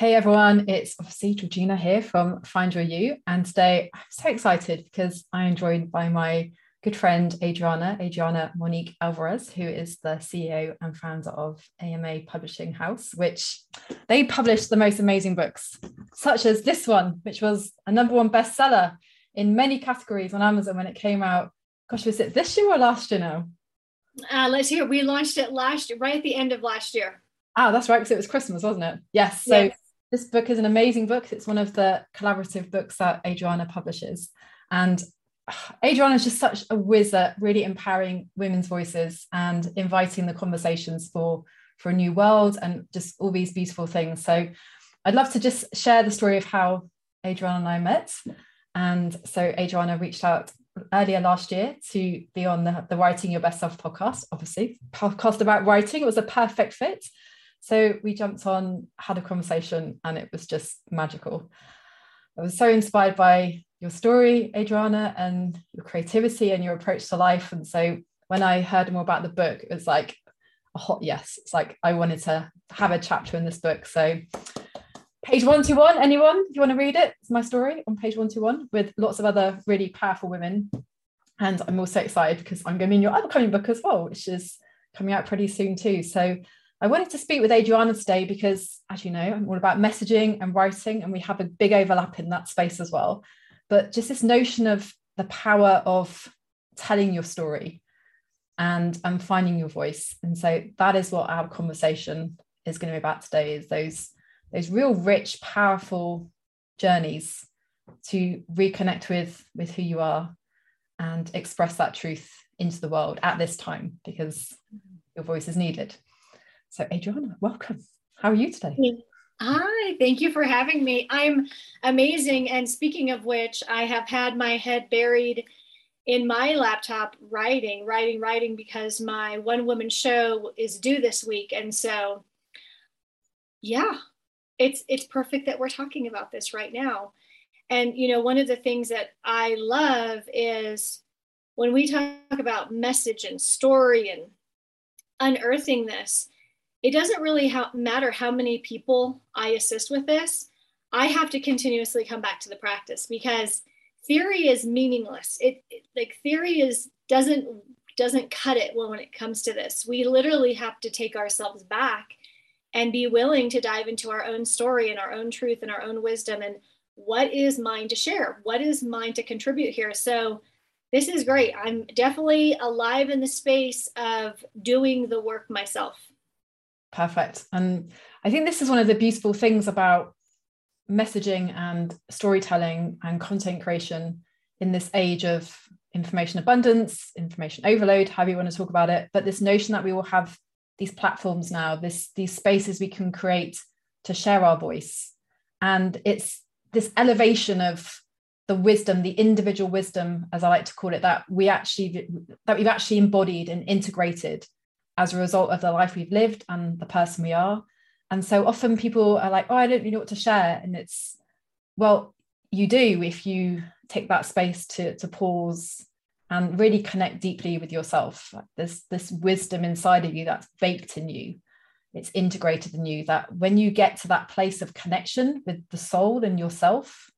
Hey everyone, it's obviously Georgina here from Find Your You. And today I'm so excited because I am joined by my good friend Adriana, Adriana Monique Alvarez, who is the CEO and founder of AMA Publishing House, which they publish the most amazing books, such as this one, which was a number one bestseller in many categories on Amazon when it came out. Gosh, was it this year or last year now? Uh, let's hear. We launched it last year, right at the end of last year. Ah, that's right, because it was Christmas, wasn't it? Yes. So yes this book is an amazing book. It's one of the collaborative books that Adriana publishes. And Adriana is just such a whiz at really empowering women's voices and inviting the conversations for, for a new world and just all these beautiful things. So I'd love to just share the story of how Adriana and I met. And so Adriana reached out earlier last year to be on the, the Writing Your Best Self podcast, obviously, podcast about writing. It was a perfect fit. So we jumped on, had a conversation, and it was just magical. I was so inspired by your story, Adriana, and your creativity and your approach to life. And so when I heard more about the book, it was like a hot yes. It's like I wanted to have a chapter in this book. So page 121, anyone, if you want to read it, it's my story on page 121 with lots of other really powerful women. And I'm also excited because I'm going to be in your upcoming book as well, which is coming out pretty soon too. So I wanted to speak with Adriana today because, as you know, I'm all about messaging and writing, and we have a big overlap in that space as well. But just this notion of the power of telling your story and and finding your voice. And so that is what our conversation is going to be about today: is those those real rich, powerful journeys to reconnect with with who you are and express that truth into the world at this time because your voice is needed. So, Adriana, welcome. How are you today? Hi, thank you for having me. I'm amazing. And speaking of which, I have had my head buried in my laptop writing, writing, writing because my one woman show is due this week. And so, yeah, it's it's perfect that we're talking about this right now. And you know, one of the things that I love is when we talk about message and story and unearthing this, it doesn't really ha- matter how many people I assist with this. I have to continuously come back to the practice because theory is meaningless. It, it like theory is doesn't doesn't cut it when it comes to this. We literally have to take ourselves back and be willing to dive into our own story and our own truth and our own wisdom and what is mine to share? What is mine to contribute here? So this is great. I'm definitely alive in the space of doing the work myself. Perfect. And I think this is one of the beautiful things about messaging and storytelling and content creation in this age of information abundance, information overload, however you want to talk about it. But this notion that we will have these platforms now, this these spaces we can create to share our voice. And it's this elevation of the wisdom, the individual wisdom, as I like to call it, that we actually that we've actually embodied and integrated as a result of the life we've lived and the person we are. And so often people are like, oh, I don't really know what to share. And it's, well, you do if you take that space to, to pause and really connect deeply with yourself. There's this wisdom inside of you that's baked in you. It's integrated in you that when you get to that place of connection with the soul and yourself,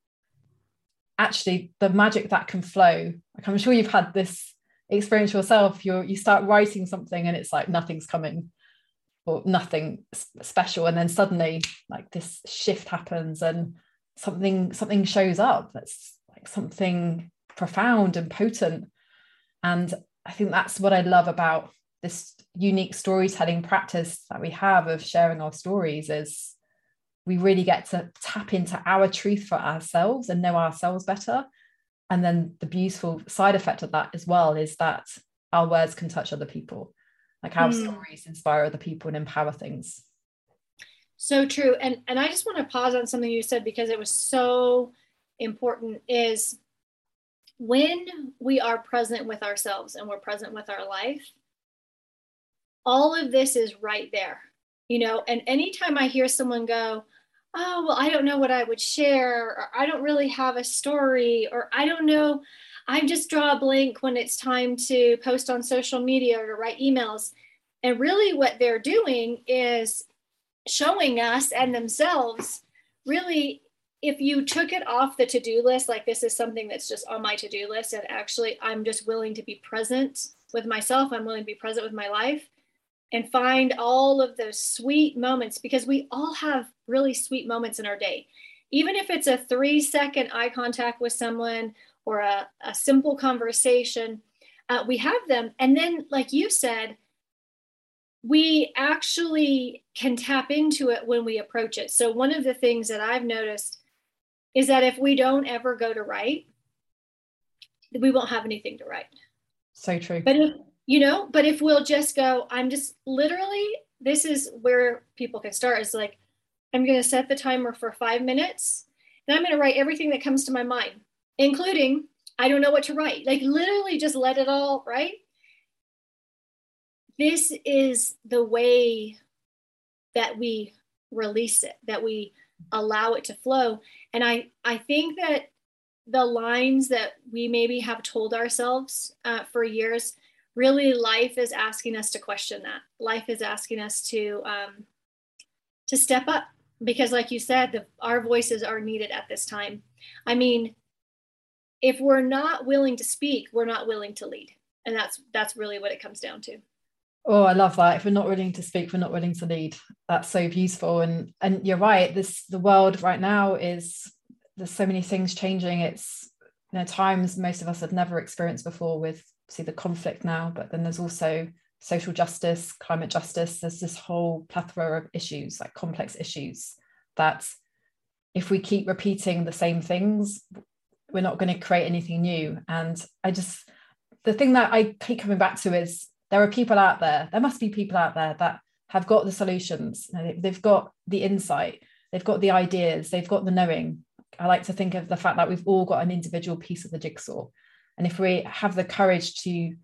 actually the magic that can flow. Like I'm sure you've had this experience yourself you you start writing something and it's like nothing's coming or nothing special. And then suddenly like this shift happens and something something shows up that's like something profound and potent. And i think that's what i love about this unique storytelling practice that we have of sharing our stories is we really get to tap into our truth for ourselves and know ourselves better and then the beautiful side effect of that as well is that our words can touch other people like our Mm. stories inspire other people and empower things So true. And and I just want to pause on something you said because it was so important is when we are present with ourselves and we're present with our life, all of this is right there. You know, and anytime I hear someone go, "Oh, well, I don't know what I would share," or "I don't really have a story," or "I don't know," I just draw a blank when it's time to post on social media or to write emails. And really, what they're doing is showing us and themselves really if you took it off the to-do list like this is something that's just on my to-do list and actually i'm just willing to be present with myself i'm willing to be present with my life and find all of those sweet moments because we all have really sweet moments in our day even if it's a three second eye contact with someone or a, a simple conversation uh, we have them and then like you said we actually can tap into it when we approach it. So, one of the things that I've noticed is that if we don't ever go to write, we won't have anything to write. so true But if, you know, but if we'll just go, I'm just literally, this is where people can start is like, I'm going to set the timer for five minutes and I'm going to write everything that comes to my mind, including, I don't know what to write. Like, literally just let it all, right? this is the way that we release it that we allow it to flow and i i think that the lines that we maybe have told ourselves uh, for years really life is asking us to question that life is asking us to um, to step up because like you said the, our voices are needed at this time i mean if we're not willing to speak we're not willing to lead and that's that's really what it comes down to Oh, I love that. If we're not willing to speak, we're not willing to lead. That's so beautiful. And and you're right. This the world right now is there's so many things changing. It's you know times most of us have never experienced before with see the conflict now, but then there's also social justice, climate justice. There's this whole plethora of issues, like complex issues, that if we keep repeating the same things, we're not going to create anything new. And I just the thing that I keep coming back to is there are people out there there must be people out there that have got the solutions they've got the insight they've got the ideas they've got the knowing i like to think of the fact that we've all got an individual piece of the jigsaw and if we have the courage to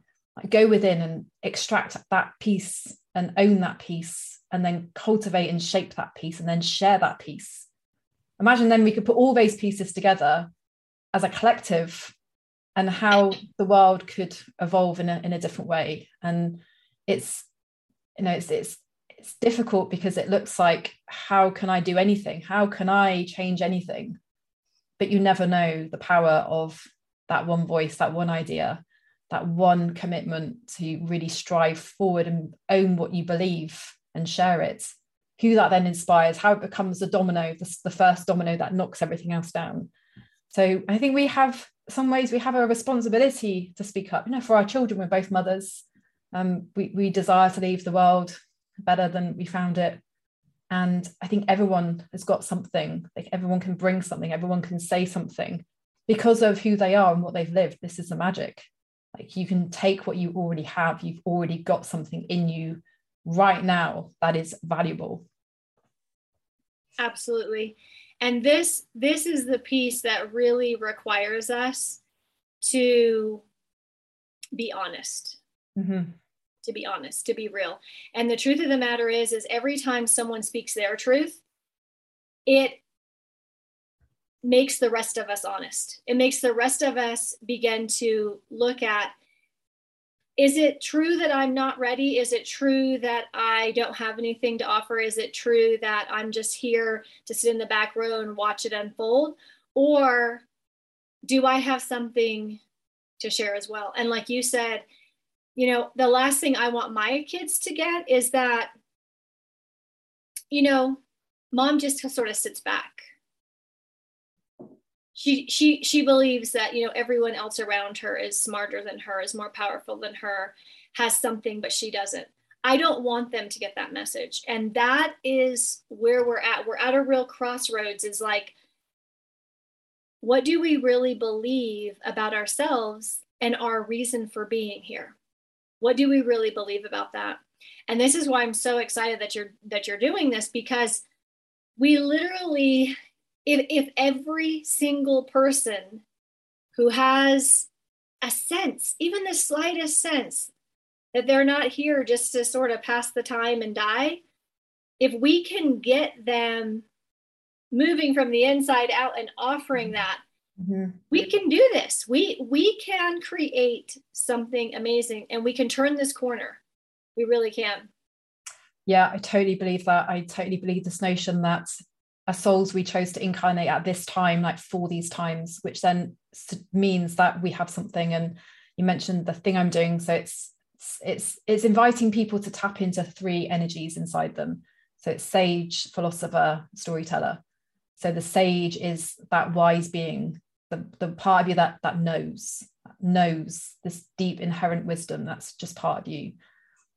go within and extract that piece and own that piece and then cultivate and shape that piece and then share that piece imagine then we could put all those pieces together as a collective and how the world could evolve in a, in a different way. And it's you know it's it's it's difficult because it looks like how can i do anything? How can i change anything? But you never know the power of that one voice that one idea that one commitment to really strive forward and own what you believe and share it. Who that then inspires how it becomes the domino the, the first domino that knocks everything else down. So i think we have some ways we have a responsibility to speak up. You know for our children we're both mothers. Um, we, we desire to leave the world better than we found it. And i think everyone has got something. Like everyone can bring something. Everyone can say something because of who they are and what they've lived this is the magic. Like you can take what you already have. You've already got something in you right now that is valuable. Absolutely. And this this is the piece that really requires us to be honest. Mm-hmm. to be honest to be real. And the truth of the matter is is every time someone speaks their truth it makes the rest of us honest it makes the rest of us begin to look at is it true that I'm not ready? Is it true that I don't have anything to offer? Is it true that I'm just here to sit in the back row and watch it unfold? Or do I have something to share as well? And like you said, you know, the last thing I want my kids to get is that, you know, mom just sort of sits back she she she believes that you know everyone else around her is smarter than her is more powerful than her has something but she doesn't. I don't want them to get that message. And that is where we're at. We're at a real crossroads is like what do we really believe about ourselves and our reason for being here? What do we really believe about that? And this is why I'm so excited that you're that you're doing this because we literally if if every single person who has a sense, even the slightest sense that they're not here just to sort of pass the time and die, if we can get them moving from the inside out and offering that mm-hmm. we can do this. We we can create something amazing and we can turn this corner. We really can. Yeah i totally believe that. I totally believe this notion that as souls we chose to incarnate at this time like for these times which then means that we have something. And you mentioned the thing i'm doing. So it's it's it's inviting people to tap into three energies inside them. So it's sage philosopher storyteller. So the sage is that wise being, the, the part of you that that knows, knows this deep inherent wisdom that's just part of you.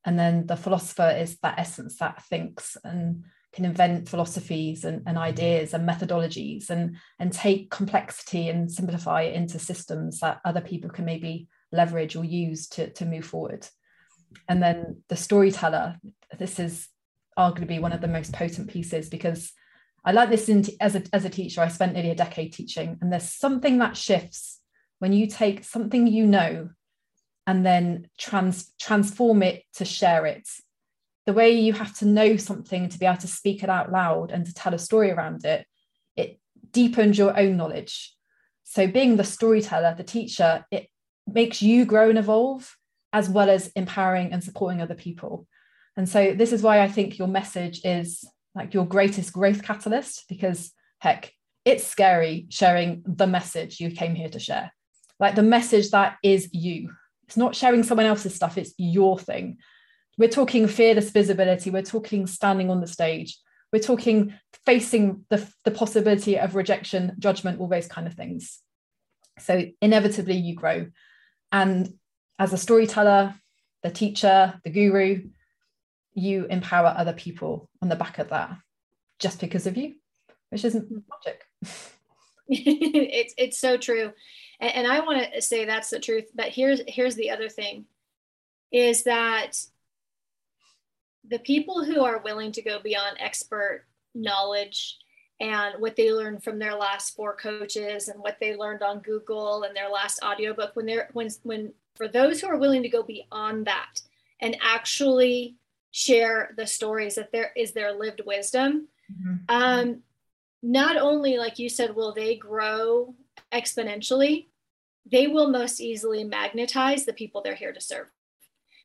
And then the philosopher is that essence that thinks and can invent philosophies and, and ideas and methodologies and, and take complexity and simplify it into systems that other people can maybe leverage or use to, to move forward. And then the storyteller, this is arguably one of the most potent pieces because I like this in, as a as a teacher. I spent nearly a decade teaching, and there's something that shifts when you take something you know and then trans transform it to share it. The way you have to know something to be able to speak it out loud and to tell a story around it, it deepens your own knowledge. So being the storyteller, the teacher, it makes you grow and evolve as well as empowering and supporting other people. And so this is why I think your message is like your greatest growth catalyst because heck it's scary sharing the message you came here to share like the message that is you it's not sharing someone else's stuff it's your thing we're talking fearless visibility we're talking standing on the stage we're talking facing the, the possibility of rejection judgment all those kind of things so inevitably you grow and as a storyteller the teacher the guru you empower other people on the back of that just because of you, which isn't logic. it's it's so true. And, and I want to say that's the truth. But here's here's the other thing is that the people who are willing to go beyond expert knowledge and what they learned from their last four coaches and what they learned on Google and their last audiobook when they're when when for those who are willing to go beyond that and actually share the stories that there is their lived wisdom mm-hmm. um, not only like you said will they grow exponentially they will most easily magnetize the people they're here to serve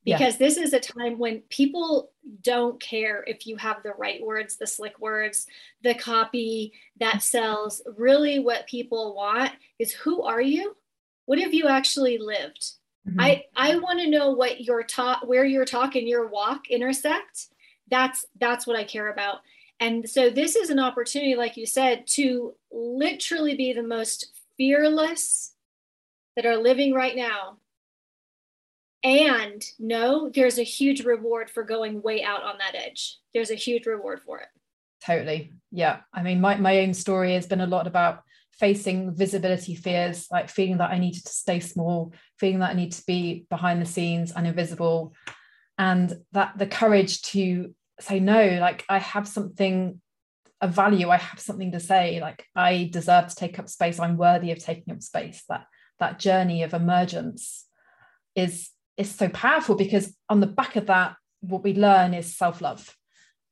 because yeah. this is a time when people don't care if you have the right words the slick words the copy that sells really what people want is who are you what have you actually lived Mm-hmm. I I want to know what your talk, where your talk and your walk intersect. That's that's what I care about. And so this is an opportunity, like you said, to literally be the most fearless that are living right now. And no, there's a huge reward for going way out on that edge. There's a huge reward for it. Totally. Yeah. I mean, my, my own story has been a lot about facing visibility fears, like feeling that I needed to stay small, feeling that I need to be behind the scenes and invisible, and that the courage to say no, like I have something of value, I have something to say, like I deserve to take up space, I'm worthy of taking up space. That that journey of emergence is is so powerful because on the back of that, what we learn is self-love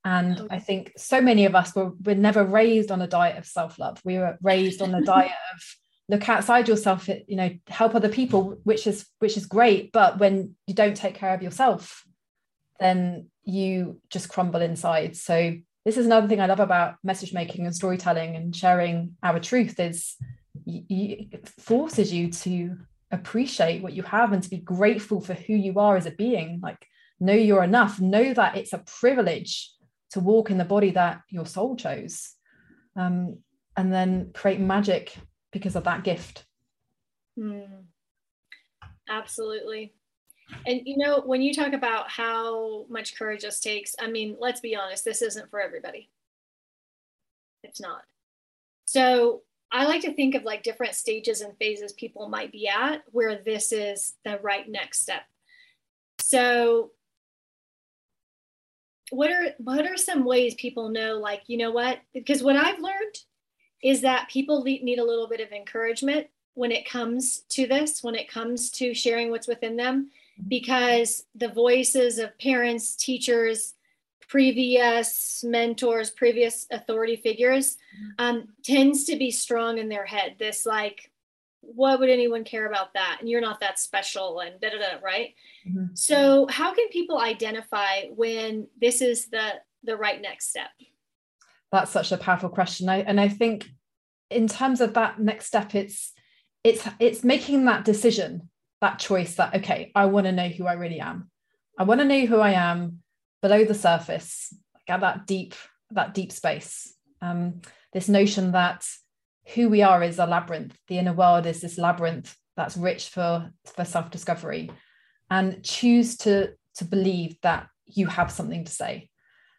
and oh, I think so many of us were, were never raised on a diet of self love. We were raised on a diet of look outside yourself, you know, help other people, which is which is great. But when you don't take care of yourself, then you just crumble inside. So this is another thing I love about message making and storytelling and sharing our truth is it forces you to appreciate what you have and to be grateful for who you are as a being. Like know you're enough. Know that it's a privilege to walk in the body that your soul chose um, and then create magic because of that gift mm. absolutely and you know when you talk about how much courage this takes i mean let's be honest this isn't for everybody it's not so i like to think of like different stages and phases people might be at where this is the right next step. So what are what are some ways people know like you know what? Because what i've learned is that people need a little bit of encouragement when it comes to this when it comes to sharing what's within them because the voices of parents teachers previous mentors previous authority figures um, tends to be strong in their head. This like what would anyone care about that? And you're not that special and da da da right? Mm-hmm. so how can people identify when this is the the right next step? That's such a powerful question. I, and i think in terms of that next step it's it's it's making that decision that choice that okay i want to know who i really am. I want to know who i am below the surface at that deep that deep space um, this notion that who we are is a labyrinth. The inner world is this labyrinth that's rich for, for self-discovery. And choose to, to believe that you have something to say.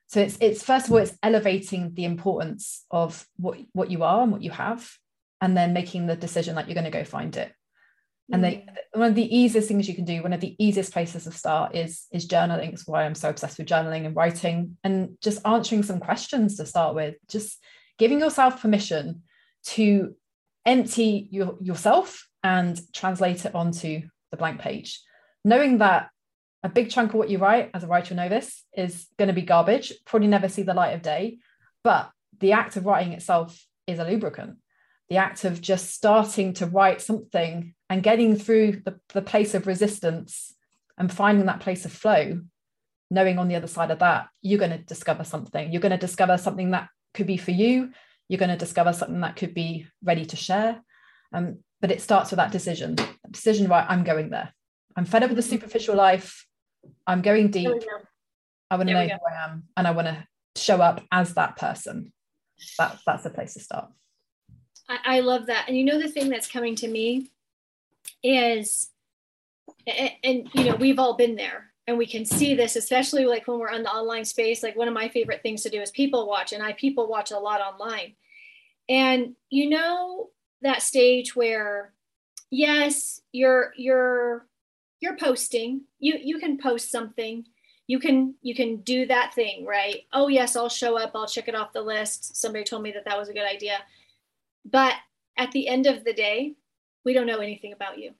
So it's it's first of all, it's elevating the importance of what, what you are and what you have, and then making the decision that you're going to go find it. And they, mm. one of the easiest things you can do, one of the easiest places to start is is journaling. It's why I'm so obsessed with journaling and writing, and just answering some questions to start with. Just giving yourself permission to empty your, yourself and translate it onto the blank page, knowing that a big chunk of what you write as a writer novice is going to be garbage, probably never see the light of day. But the act of writing itself is a lubricant. The act of just starting to write something and getting through the, the place of resistance and finding that place of flow, knowing on the other side of that, you're going to discover something. You're going to discover something that could be for you you're going to discover something that could be ready to share. Um, but it starts with that decision decision, right? I'm going there. I'm fed up with the superficial life. I'm going deep. I want to know who I am and I want to show up as that person. That, that's the place to start. I, I love that. And you know, the thing that's coming to me is, and, and you know, we've all been there and we can see this especially like when we're on the online space like one of my favorite things to do is people watch and i people watch a lot online. And you know that stage where yes you're you're you're posting you you can post something you can you can do that thing right? Oh yes i'll show up i'll check it off the list. Somebody told me that that was a good idea but at the end of the day we don't know anything about you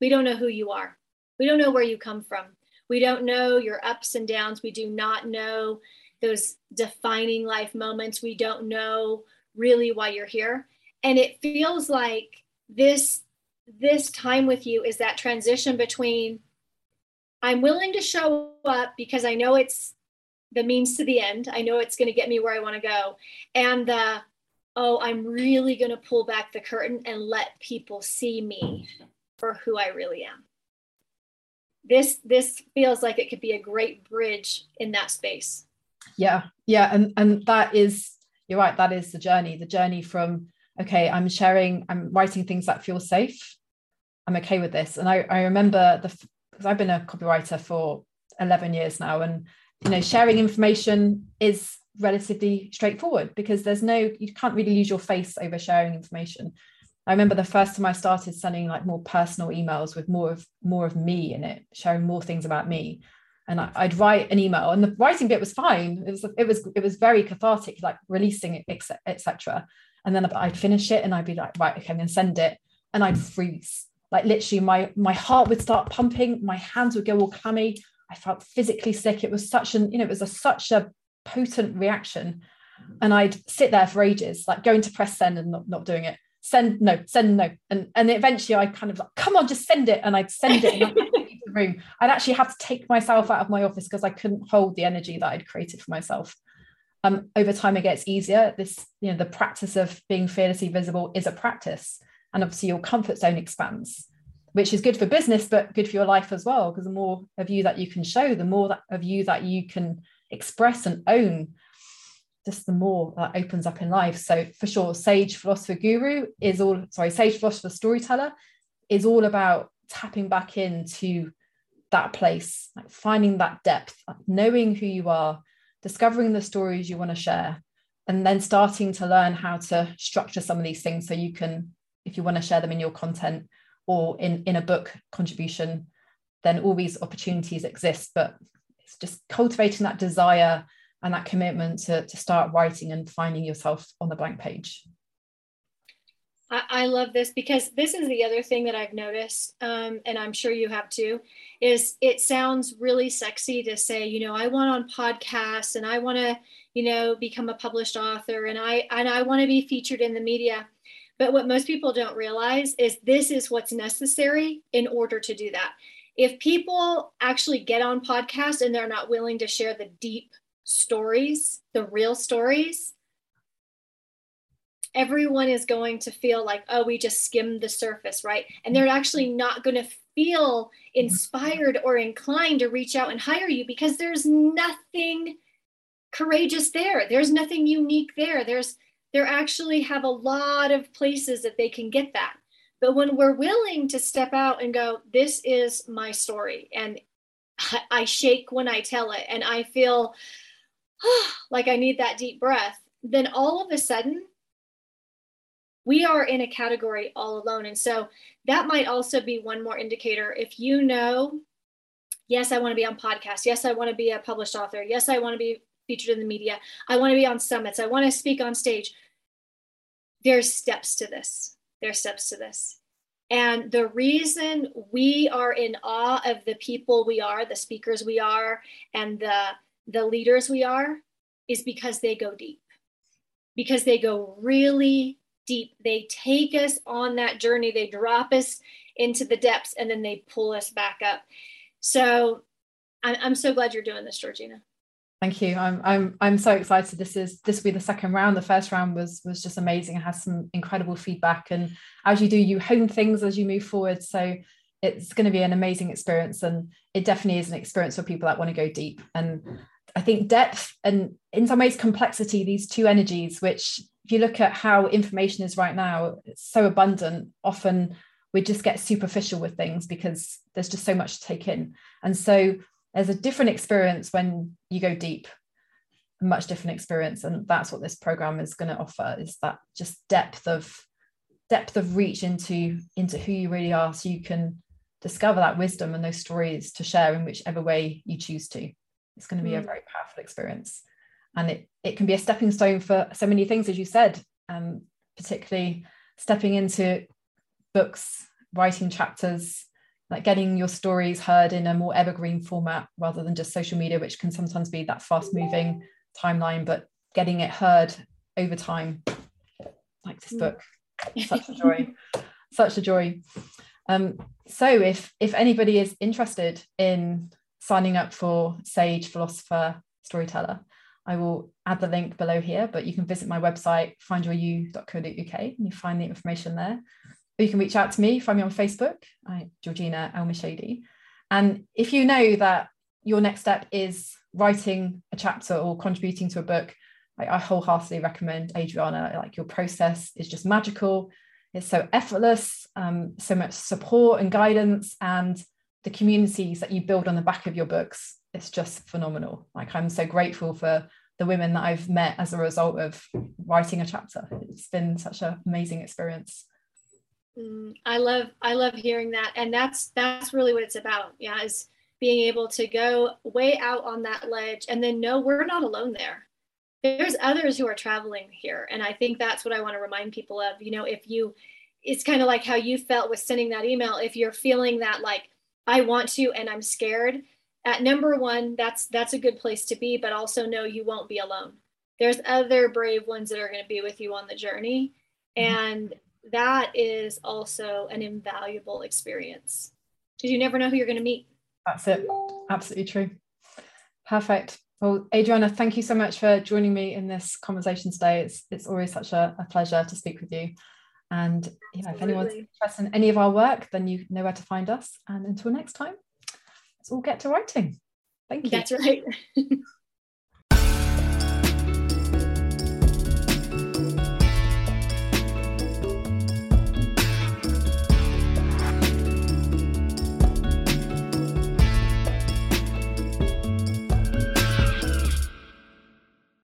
we don't know who you are we don't know where you come from we don't know your ups and downs. We do not know those defining life moments. We don't know really why you're here. And it feels like this this time with you is that transition between I'm willing to show up because I know it's the means to the end. I know it's going to get me where I want to go. And the oh, I'm really going to pull back the curtain and let people see me for who I really am. This this feels like it could be a great bridge in that space. Yeah yeah and and that is you're right that is the journey the journey from okay i'm sharing i'm writing things that feel safe i'm okay with this. And i, I remember the because i've been a copywriter for 11 years now and you know sharing information is relatively straightforward because there's no you can't really lose your face over sharing information I remember the first time I started sending like more personal emails with more of more of me in it, sharing more things about me. And I, would write an email, and the writing bit was fine. It was it was it was very cathartic, like releasing it, etc. And then I'd finish it, and I'd be like, right, okay, I'm gonna send it, and I'd freeze. Like literally, my my heart would start pumping, my hands would go all clammy. I felt physically sick. It was such an you know it was a, such a potent reaction, and I'd sit there for ages, like going to press send and not not doing it. Send no send no. And and eventually i kind of like come on just send it. And i'd send it I'd the room. I'd actually have to take myself out of my office because i couldn't hold the energy that i'd created for myself. Um, over time it gets easier. This you know the practice of being fearlessly visible is a practice. And obviously your comfort zone expands which is good for business but good for your life as well because the more of you that you can show the more that of you that you can express and own just the more that opens up in life. So for sure, Sage Philosopher Guru is all sorry, Sage Philosopher Storyteller is all about tapping back into that place, like finding that depth, knowing who you are, discovering the stories you want to share, and then starting to learn how to structure some of these things so you can, if you want to share them in your content or in, in a book contribution, then all these opportunities exist. But it's just cultivating that desire and that commitment to, to start writing and finding yourself on the blank page. I, love this because this is the other thing that I've noticed, um, and I'm sure you have too, is it sounds really sexy to say, you know, I want on podcasts and I want to, you know, become a published author and I and I want to be featured in the media. But what most people don't realize is this is what's necessary in order to do that. If people actually get on podcasts and they're not willing to share the deep stories, the real stories, everyone is going to feel like, oh, we just skimmed the surface, right? And they're actually not going to feel inspired or inclined to reach out and hire you because there's nothing courageous there. There's nothing unique there. There's there actually have a lot of places that they can get that. But when we're willing to step out and go, this is my story, and I shake when I tell it, and I feel oh, like I need that deep breath, then all of a sudden we are in a category all alone. And so that might also be one more indicator. If you know, yes, I want to be on podcasts. Yes, I want to be a published author. Yes, I want to be featured in the media. I want to be on summits. I want to speak on stage. There's steps to this. There's steps to this. And the reason we are in awe of the people we are, the speakers we are, and the, the leaders we are, is because they go deep, because they go really deep. They take us on that journey, they drop us into the depths, and then they pull us back up. So I'm, I'm so glad you're doing this, Georgina. Thank you. I'm I'm I'm so excited. This is this will be the second round. The first round was was just amazing. It has some incredible feedback, and as you do, you hone things as you move forward. So it's going to be an amazing experience, and it definitely is an experience for people that want to go deep. And I think depth and in some ways complexity, these two energies, which if you look at how information is right now, it's so abundant. Often we just get superficial with things because there's just so much to take in. And so there's a different experience when you go deep a much different experience and that's what this program is going to offer is that just depth of depth of reach into into who you really are so you can discover that wisdom and those stories to share in whichever way you choose to it's going to be mm. a very powerful experience and it it can be a stepping stone for so many things as you said um, particularly stepping into books writing chapters like getting your stories heard in a more evergreen format rather than just social media which can sometimes be that fast moving timeline but getting it heard over time. Like this mm. book. Such a joy. Such a joy. Um, so if if anybody is interested in signing up for sage philosopher storyteller i will add the link below here but you can visit my website findyouryou.co.uk and you find the information there you can reach out to me, find me on Facebook, I, Georgina El Morshdy. And if you know that your next step is writing a chapter or contributing to a book, I, I wholeheartedly recommend Adriana. Like your process is just magical. It's so effortless, um, so much support and guidance, and the communities that you build on the back of your books. It's just phenomenal. Like I'm so grateful for the women that I've met as a result of writing a chapter. It's been such an amazing experience. Mm, I love I love hearing that, and that's that's really what it's about. Yeah, is being able to go way out on that ledge and then know we're not alone there. There's others who are traveling here, and I think that's what I want to remind people of. You know, if you, it's kind of like how you felt with sending that email. If you're feeling that like I want to and I'm scared, at number one, that's that's a good place to be. But also know you won't be alone. There's other brave ones that are going to be with you on the journey, mm-hmm. and that is also an invaluable experience because you never know who you're going to meet. That's it. Absolutely true. Perfect. Well, Adriana, thank you so much for joining me in this conversation today. It's it's always such a, a pleasure to speak with you. And you know, if anyone's interested in any of our work, then you know where to find us. And until next time, let's all get to writing. Thank you. That's right.